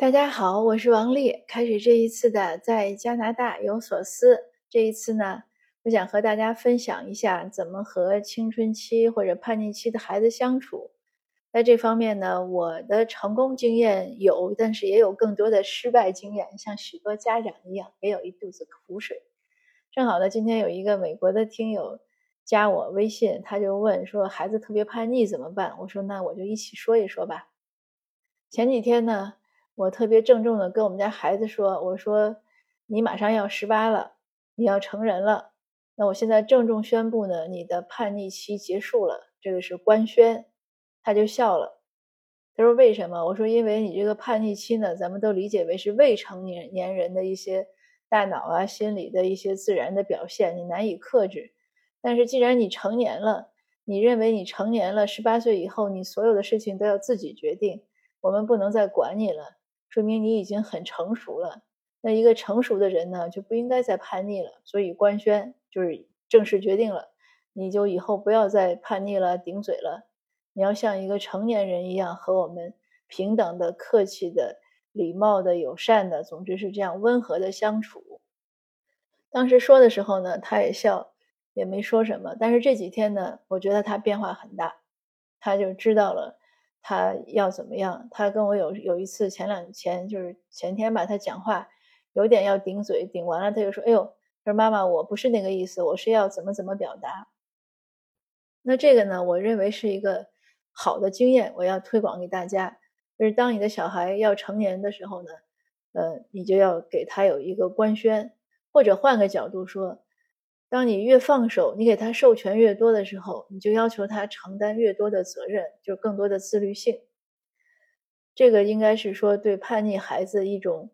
大家好，我是王丽。开始这一次的在加拿大有所思。这一次呢，我想和大家分享一下怎么和青春期或者叛逆期的孩子相处。在这方面呢，我的成功经验有，但是也有更多的失败经验，像许多家长一样，也有一肚子苦水。正好呢，今天有一个美国的听友加我微信，他就问说孩子特别叛逆怎么办？我说那我就一起说一说吧。前几天呢，我特别郑重的跟我们家孩子说，我说你马上要十八了，你要成人了，那我现在郑重宣布呢，你的叛逆期结束了，这个是官宣。他就笑了，他说为什么？我说因为你这个叛逆期呢，咱们都理解为是未成年年人的一些。大脑啊，心理的一些自然的表现，你难以克制。但是既然你成年了，你认为你成年了，十八岁以后，你所有的事情都要自己决定，我们不能再管你了，说明你已经很成熟了。那一个成熟的人呢，就不应该再叛逆了。所以官宣就是正式决定了，你就以后不要再叛逆了、顶嘴了，你要像一个成年人一样和我们平等的、客气的。礼貌的、友善的，总之是这样温和的相处。当时说的时候呢，他也笑，也没说什么。但是这几天呢，我觉得他变化很大，他就知道了他要怎么样。他跟我有有一次前两前就是前天吧，他讲话有点要顶嘴，顶完了他就说：“哎呦，他说妈妈，我不是那个意思，我是要怎么怎么表达。”那这个呢，我认为是一个好的经验，我要推广给大家。就是当你的小孩要成年的时候呢，呃，你就要给他有一个官宣，或者换个角度说，当你越放手，你给他授权越多的时候，你就要求他承担越多的责任，就更多的自律性。这个应该是说对叛逆孩子一种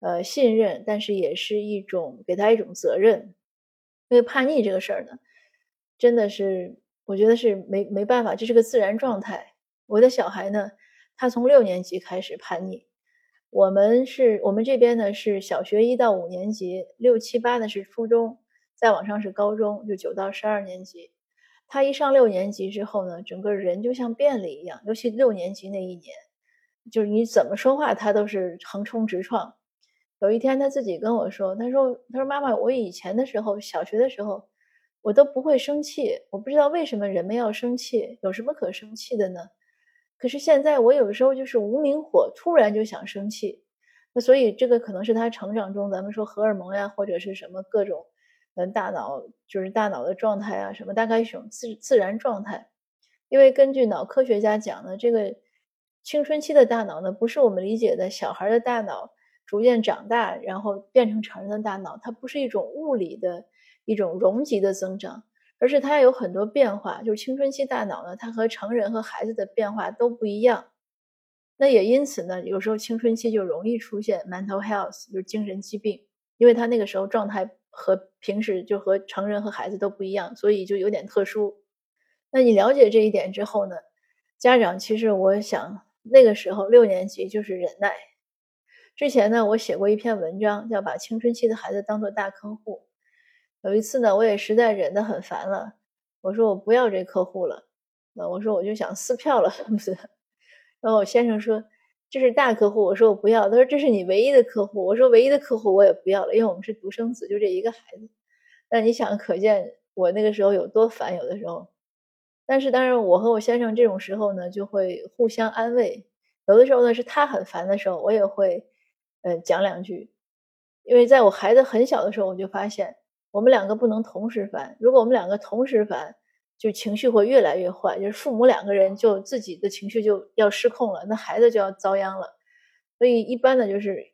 呃信任，但是也是一种给他一种责任。因为叛逆这个事儿呢，真的是我觉得是没没办法，这是个自然状态。我的小孩呢。他从六年级开始叛逆，我们是我们这边呢是小学一到五年级，六七八呢是初中，再往上是高中，就九到十二年级。他一上六年级之后呢，整个人就像变了一样，尤其六年级那一年，就是你怎么说话他都是横冲直撞。有一天他自己跟我说，他说他说妈妈，我以前的时候小学的时候，我都不会生气，我不知道为什么人们要生气，有什么可生气的呢？可是现在我有时候就是无名火，突然就想生气，那所以这个可能是他成长中咱们说荷尔蒙呀，或者是什么各种，嗯，大脑就是大脑的状态啊，什么大概一种自自然状态。因为根据脑科学家讲呢，这个青春期的大脑呢，不是我们理解的小孩的大脑逐渐长大然后变成成人的大脑，它不是一种物理的一种容积的增长。而是它有很多变化，就是青春期大脑呢，它和成人和孩子的变化都不一样。那也因此呢，有时候青春期就容易出现 mental health，就是精神疾病，因为他那个时候状态和平时就和成人和孩子都不一样，所以就有点特殊。那你了解这一点之后呢，家长其实我想那个时候六年级就是忍耐。之前呢，我写过一篇文章，叫把青春期的孩子当做大客户。有一次呢，我也实在忍得很烦了，我说我不要这客户了，那我说我就想撕票了，是不是？然后我先生说这是大客户，我说我不要，他说这是你唯一的客户，我说唯一的客户我也不要了，因为我们是独生子，就这一个孩子。那你想，可见我那个时候有多烦，有的时候。但是当然，我和我先生这种时候呢，就会互相安慰。有的时候呢，是他很烦的时候，我也会呃讲两句，因为在我孩子很小的时候，我就发现。我们两个不能同时烦，如果我们两个同时烦，就情绪会越来越坏，就是父母两个人就自己的情绪就要失控了，那孩子就要遭殃了。所以一般的就是，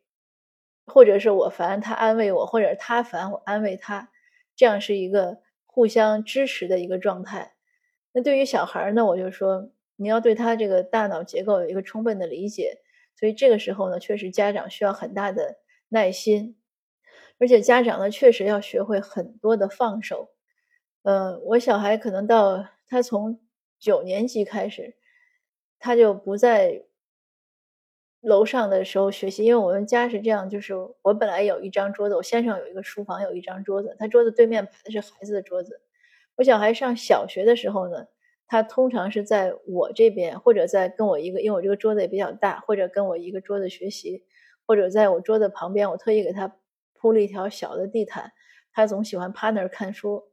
或者是我烦他安慰我，或者他烦我安慰他，这样是一个互相支持的一个状态。那对于小孩呢，我就说你要对他这个大脑结构有一个充分的理解，所以这个时候呢，确实家长需要很大的耐心。而且家长呢，确实要学会很多的放手。呃，我小孩可能到他从九年级开始，他就不在楼上的时候学习，因为我们家是这样，就是我本来有一张桌子，我先生有一个书房有一张桌子，他桌子对面摆的是孩子的桌子。我小孩上小学的时候呢，他通常是在我这边，或者在跟我一个，因为我这个桌子也比较大，或者跟我一个桌子学习，或者在我桌子旁边，我特意给他铺了一条小的地毯，他总喜欢趴那儿看书。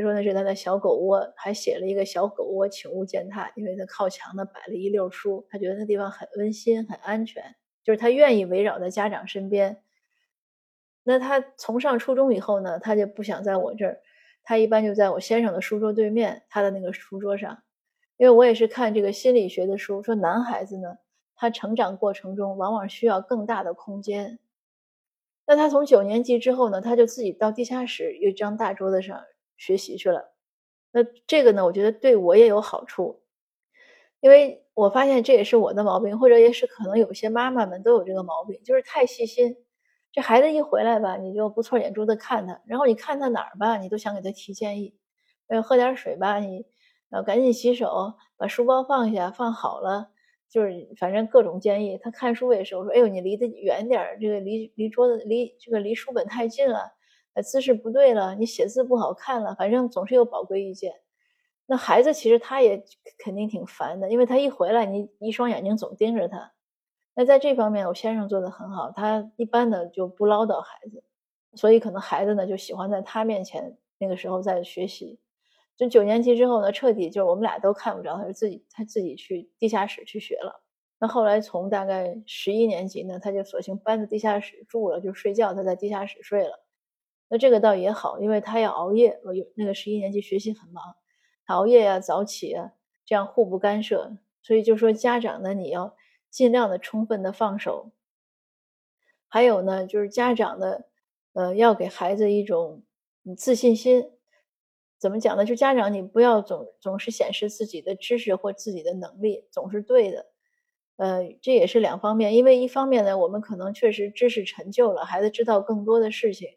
他说那是他的小狗窝，还写了一个小狗窝，请勿践踏，因为他靠墙呢摆了一溜书，他觉得那地方很温馨、很安全，就是他愿意围绕在家长身边。那他从上初中以后呢，他就不想在我这儿，他一般就在我先生的书桌对面，他的那个书桌上，因为我也是看这个心理学的书，说男孩子呢，他成长过程中往往需要更大的空间。那他从九年级之后呢，他就自己到地下室有一张大桌子上。学习去了，那这个呢？我觉得对我也有好处，因为我发现这也是我的毛病，或者也是可能有些妈妈们都有这个毛病，就是太细心。这孩子一回来吧，你就不错眼珠子看他，然后你看他哪儿吧，你都想给他提建议。呃，喝点水吧，你呃赶紧洗手，把书包放下，放好了，就是反正各种建议。他看书也是，我说，哎呦，你离得远点儿，这个离离桌子离这个离书本太近了。呃，姿势不对了，你写字不好看了，反正总是有宝贵意见。那孩子其实他也肯定挺烦的，因为他一回来，你一双眼睛总盯着他。那在这方面，我先生做的很好，他一般的就不唠叨孩子，所以可能孩子呢就喜欢在他面前那个时候在学习。就九年级之后呢，彻底就是我们俩都看不着，他就自己他自己去地下室去学了。那后来从大概十一年级呢，他就索性搬到地下室住了，就睡觉，他在地下室睡了。那这个倒也好，因为他要熬夜。我有那个十一年级学习很忙，熬夜呀、早起啊，这样互不干涉。所以就说家长呢，你要尽量的充分的放手。还有呢，就是家长的，呃，要给孩子一种自信心。怎么讲呢？就家长你不要总总是显示自己的知识或自己的能力总是对的。呃，这也是两方面，因为一方面呢，我们可能确实知识陈旧了，孩子知道更多的事情。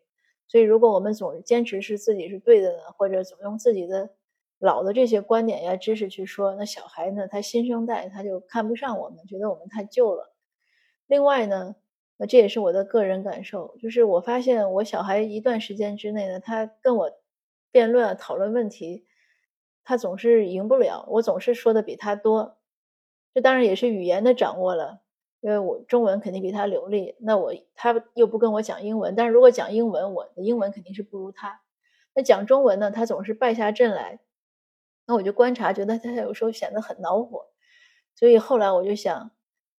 所以，如果我们总是坚持是自己是对的呢，或者总用自己的老的这些观点呀、知识去说，那小孩呢，他新生代他就看不上我们，觉得我们太旧了。另外呢，那这也是我的个人感受，就是我发现我小孩一段时间之内呢，他跟我辩论、讨论问题，他总是赢不了，我总是说的比他多。这当然也是语言的掌握了。因为我中文肯定比他流利，那我他又不跟我讲英文，但是如果讲英文，我的英文肯定是不如他。那讲中文呢，他总是败下阵来，那我就观察，觉得他有时候显得很恼火。所以后来我就想，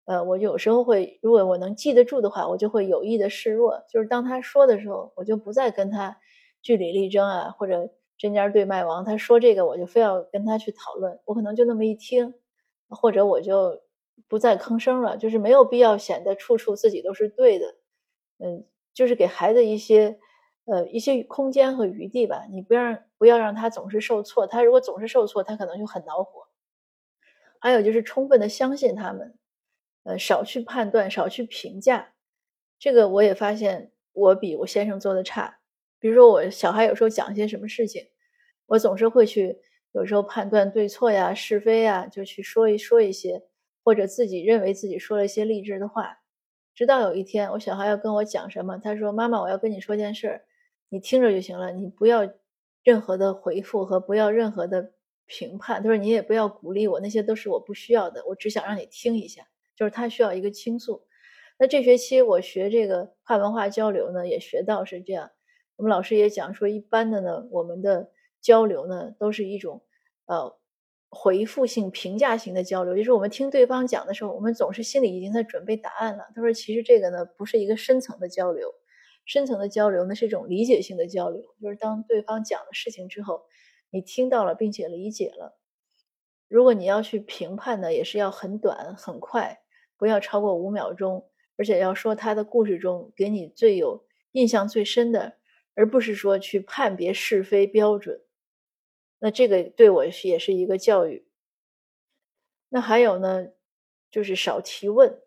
呃，我有时候会，如果我能记得住的话，我就会有意的示弱，就是当他说的时候，我就不再跟他据理力争啊，或者针尖对麦芒。他说这个，我就非要跟他去讨论，我可能就那么一听，或者我就。不再吭声了，就是没有必要显得处处自己都是对的，嗯，就是给孩子一些呃一些空间和余地吧。你不让不要让他总是受挫，他如果总是受挫，他可能就很恼火。还有就是充分的相信他们，呃，少去判断，少去评价。这个我也发现我比我先生做的差。比如说我小孩有时候讲一些什么事情，我总是会去有时候判断对错呀、是非呀，就去说一说一些。或者自己认为自己说了一些励志的话，直到有一天，我小孩要跟我讲什么，他说：“妈妈，我要跟你说件事儿，你听着就行了，你不要任何的回复和不要任何的评判。”他说：“你也不要鼓励我，那些都是我不需要的，我只想让你听一下。”就是他需要一个倾诉。那这学期我学这个跨文化交流呢，也学到是这样。我们老师也讲说，一般的呢，我们的交流呢，都是一种呃。回复性、评价型的交流，就是我们听对方讲的时候，我们总是心里已经在准备答案了。他说：“其实这个呢，不是一个深层的交流，深层的交流呢是一种理解性的交流，就是当对方讲的事情之后，你听到了并且理解了。如果你要去评判呢，也是要很短、很快，不要超过五秒钟，而且要说他的故事中给你最有印象最深的，而不是说去判别是非标准。”那这个对我也是一个教育。那还有呢，就是少提问，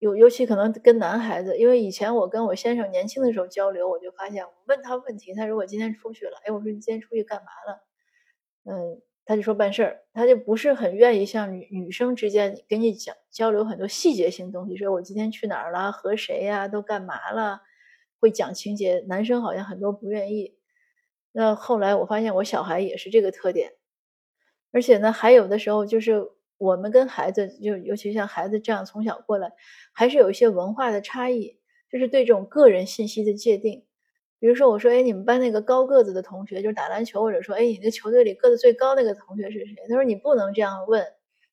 尤尤其可能跟男孩子，因为以前我跟我先生年轻的时候交流，我就发现我问他问题，他如果今天出去了，哎，我说你今天出去干嘛了？嗯，他就说办事儿，他就不是很愿意像女女生之间跟你讲交流很多细节性东西，说我今天去哪儿了，和谁呀，都干嘛了，会讲情节。男生好像很多不愿意。那后来我发现我小孩也是这个特点，而且呢，还有的时候就是我们跟孩子，就尤其像孩子这样从小过来，还是有一些文化的差异，就是对这种个人信息的界定。比如说，我说，哎，你们班那个高个子的同学，就是打篮球，或者说，哎，你的球队里个子最高那个同学是谁？他说你不能这样问，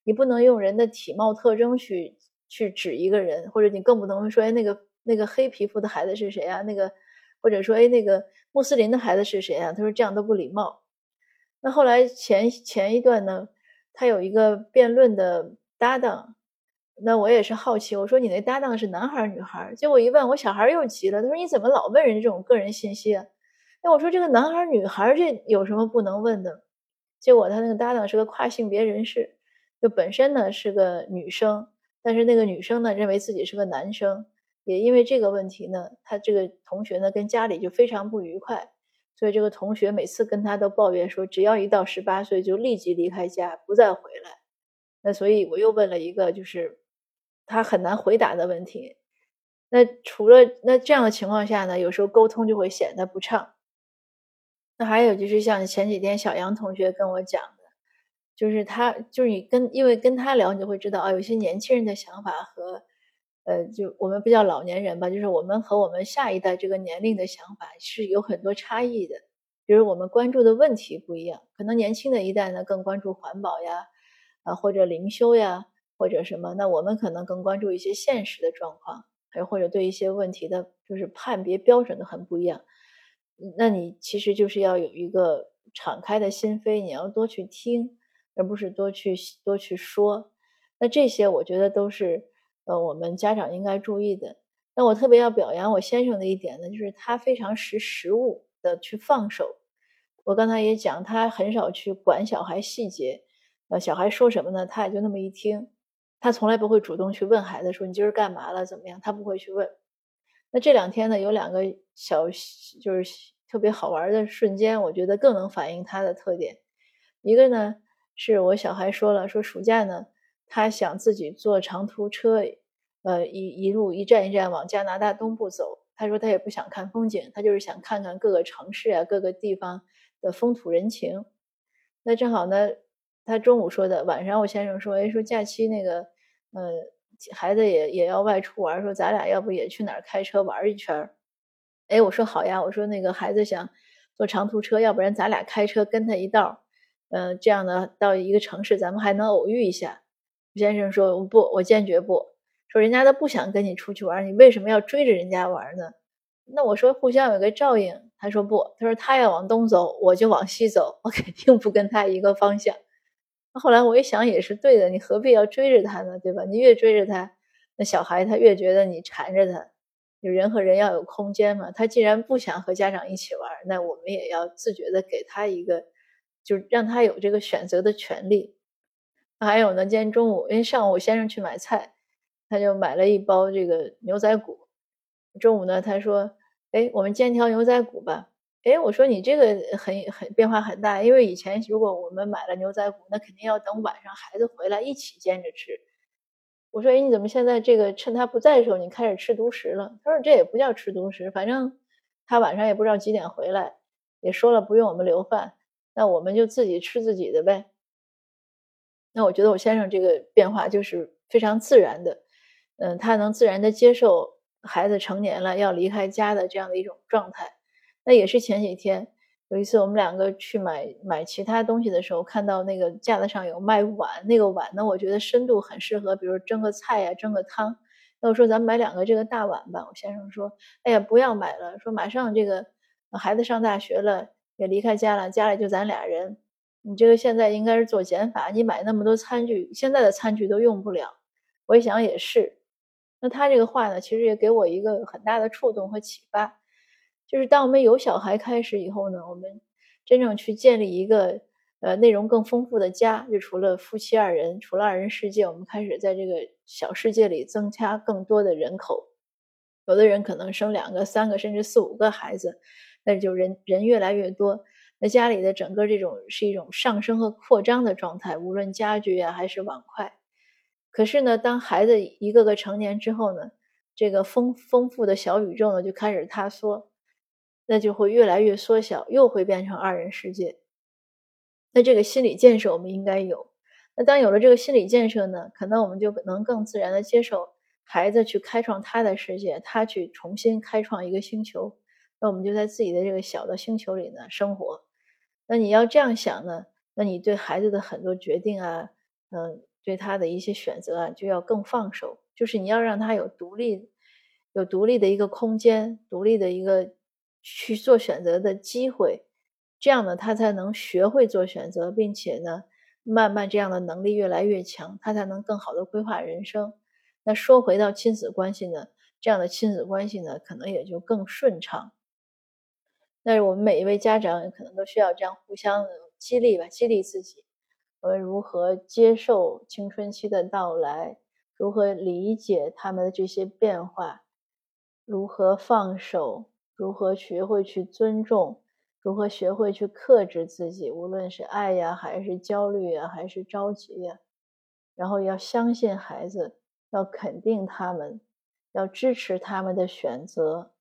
你不能用人的体貌特征去去指一个人，或者你更不能说，哎，那个那个黑皮肤的孩子是谁啊？那个或者说，哎，那个穆斯林的孩子是谁啊？他说这样都不礼貌。那后来前前一段呢，他有一个辩论的搭档。那我也是好奇，我说你那搭档是男孩女孩？结果一问，我小孩又急了，他说你怎么老问人这种个人信息啊？那我说这个男孩女孩这有什么不能问的？结果他那个搭档是个跨性别人士，就本身呢是个女生，但是那个女生呢认为自己是个男生，也因为这个问题呢，他这个同学呢跟家里就非常不愉快，所以这个同学每次跟他都抱怨说，只要一到十八岁就立即离开家，不再回来。那所以我又问了一个，就是。他很难回答的问题，那除了那这样的情况下呢，有时候沟通就会显得不畅。那还有就是像前几天小杨同学跟我讲的，就是他就是你跟因为跟他聊，你就会知道啊，有些年轻人的想法和呃，就我们比较老年人吧，就是我们和我们下一代这个年龄的想法是有很多差异的，比如我们关注的问题不一样，可能年轻的一代呢更关注环保呀，啊或者灵修呀。或者什么？那我们可能更关注一些现实的状况，还或者对一些问题的，就是判别标准的很不一样。那你其实就是要有一个敞开的心扉，你要多去听，而不是多去多去说。那这些我觉得都是呃我们家长应该注意的。那我特别要表扬我先生的一点呢，就是他非常识时务的去放手。我刚才也讲，他很少去管小孩细节，呃，小孩说什么呢，他也就那么一听。他从来不会主动去问孩子说你今儿干嘛了怎么样，他不会去问。那这两天呢，有两个小就是特别好玩的瞬间，我觉得更能反映他的特点。一个呢，是我小孩说了，说暑假呢，他想自己坐长途车，呃，一一路一站一站往加拿大东部走。他说他也不想看风景，他就是想看看各个城市啊，各个地方的风土人情。那正好呢。他中午说的，晚上我先生说，哎，说假期那个，呃，孩子也也要外出玩，说咱俩要不也去哪儿开车玩一圈？哎，我说好呀，我说那个孩子想坐长途车，要不然咱俩开车跟他一道，嗯，这样呢到一个城市，咱们还能偶遇一下。先生说我不，我坚决不，说人家都不想跟你出去玩，你为什么要追着人家玩呢？那我说互相有个照应，他说不，他说他要往东走，我就往西走，我肯定不跟他一个方向。那后来我一想也是对的，你何必要追着他呢？对吧？你越追着他，那小孩他越觉得你缠着他。就人和人要有空间嘛。他既然不想和家长一起玩，那我们也要自觉的给他一个，就让他有这个选择的权利。还有呢，今天中午因为上午先生去买菜，他就买了一包这个牛仔骨。中午呢，他说：“哎，我们煎条牛仔骨吧。”哎，我说你这个很很变化很大，因为以前如果我们买了牛仔骨，那肯定要等晚上孩子回来一起煎着吃。我说，哎，你怎么现在这个趁他不在的时候，你开始吃独食了？他说这也不叫吃独食，反正他晚上也不知道几点回来，也说了不用我们留饭，那我们就自己吃自己的呗。那我觉得我先生这个变化就是非常自然的，嗯，他能自然的接受孩子成年了要离开家的这样的一种状态。那也是前几天有一次，我们两个去买买其他东西的时候，看到那个架子上有卖碗，那个碗呢，我觉得深度很适合，比如蒸个菜呀，蒸个汤。那我说咱们买两个这个大碗吧。我先生说：“哎呀，不要买了，说马上这个孩子上大学了，也离开家了，家里就咱俩人，你这个现在应该是做减法，你买那么多餐具，现在的餐具都用不了。”我一想也是，那他这个话呢，其实也给我一个很大的触动和启发。就是当我们有小孩开始以后呢，我们真正去建立一个呃内容更丰富的家，就除了夫妻二人，除了二人世界，我们开始在这个小世界里增加更多的人口。有的人可能生两个、三个，甚至四五个孩子，那就人人越来越多，那家里的整个这种是一种上升和扩张的状态，无论家具呀还是碗筷。可是呢，当孩子一个个成年之后呢，这个丰丰富的小宇宙呢就开始塌缩。那就会越来越缩小，又会变成二人世界。那这个心理建设我们应该有。那当有了这个心理建设呢，可能我们就能更自然的接受孩子去开创他的世界，他去重新开创一个星球。那我们就在自己的这个小的星球里呢生活。那你要这样想呢，那你对孩子的很多决定啊，嗯，对他的一些选择啊，就要更放手。就是你要让他有独立、有独立的一个空间，独立的一个去做选择的机会。这样呢，他才能学会做选择，并且呢，慢慢这样的能力越来越强，他才能更好的规划人生。那说回到亲子关系呢，这样的亲子关系呢，可能也就更顺畅。但是我们每一位家长可能都需要这样互相激励吧，激励自己。我们如何接受青春期的到来？如何理解他们的这些变化？如何放手？如何学会去尊重？如何学会去克制自己，无论是爱呀，还是焦虑呀，还是着急呀？然后要相信孩子，要肯定他们，要支持他们的选择。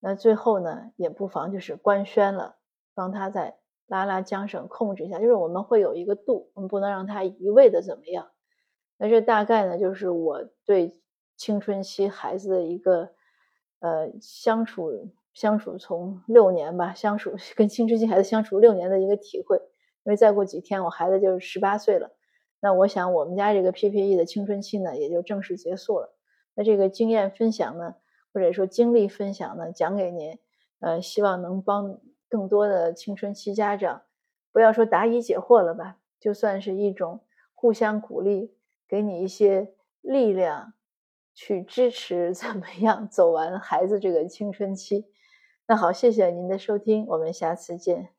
那最后呢，也不妨就是官宣了，帮他在拉拉缰绳，控制一下。就是我们会有一个度，我们不能让他一味的怎么样。那这大概呢，就是我对青春期孩子的一个呃相处。相处从六年吧，相处跟青春期孩子相处六年的一个体会，因为再过几天我孩子就是十八岁了，那我想我们家这个 PPE 的青春期呢也就正式结束了。那这个经验分享呢，或者说经历分享呢，讲给您，呃，希望能帮更多的青春期家长，不要说答疑解惑了吧，就算是一种互相鼓励，给你一些力量，去支持 怎么样走完孩子这个青春期。那好，谢谢您的收听，我们下次见。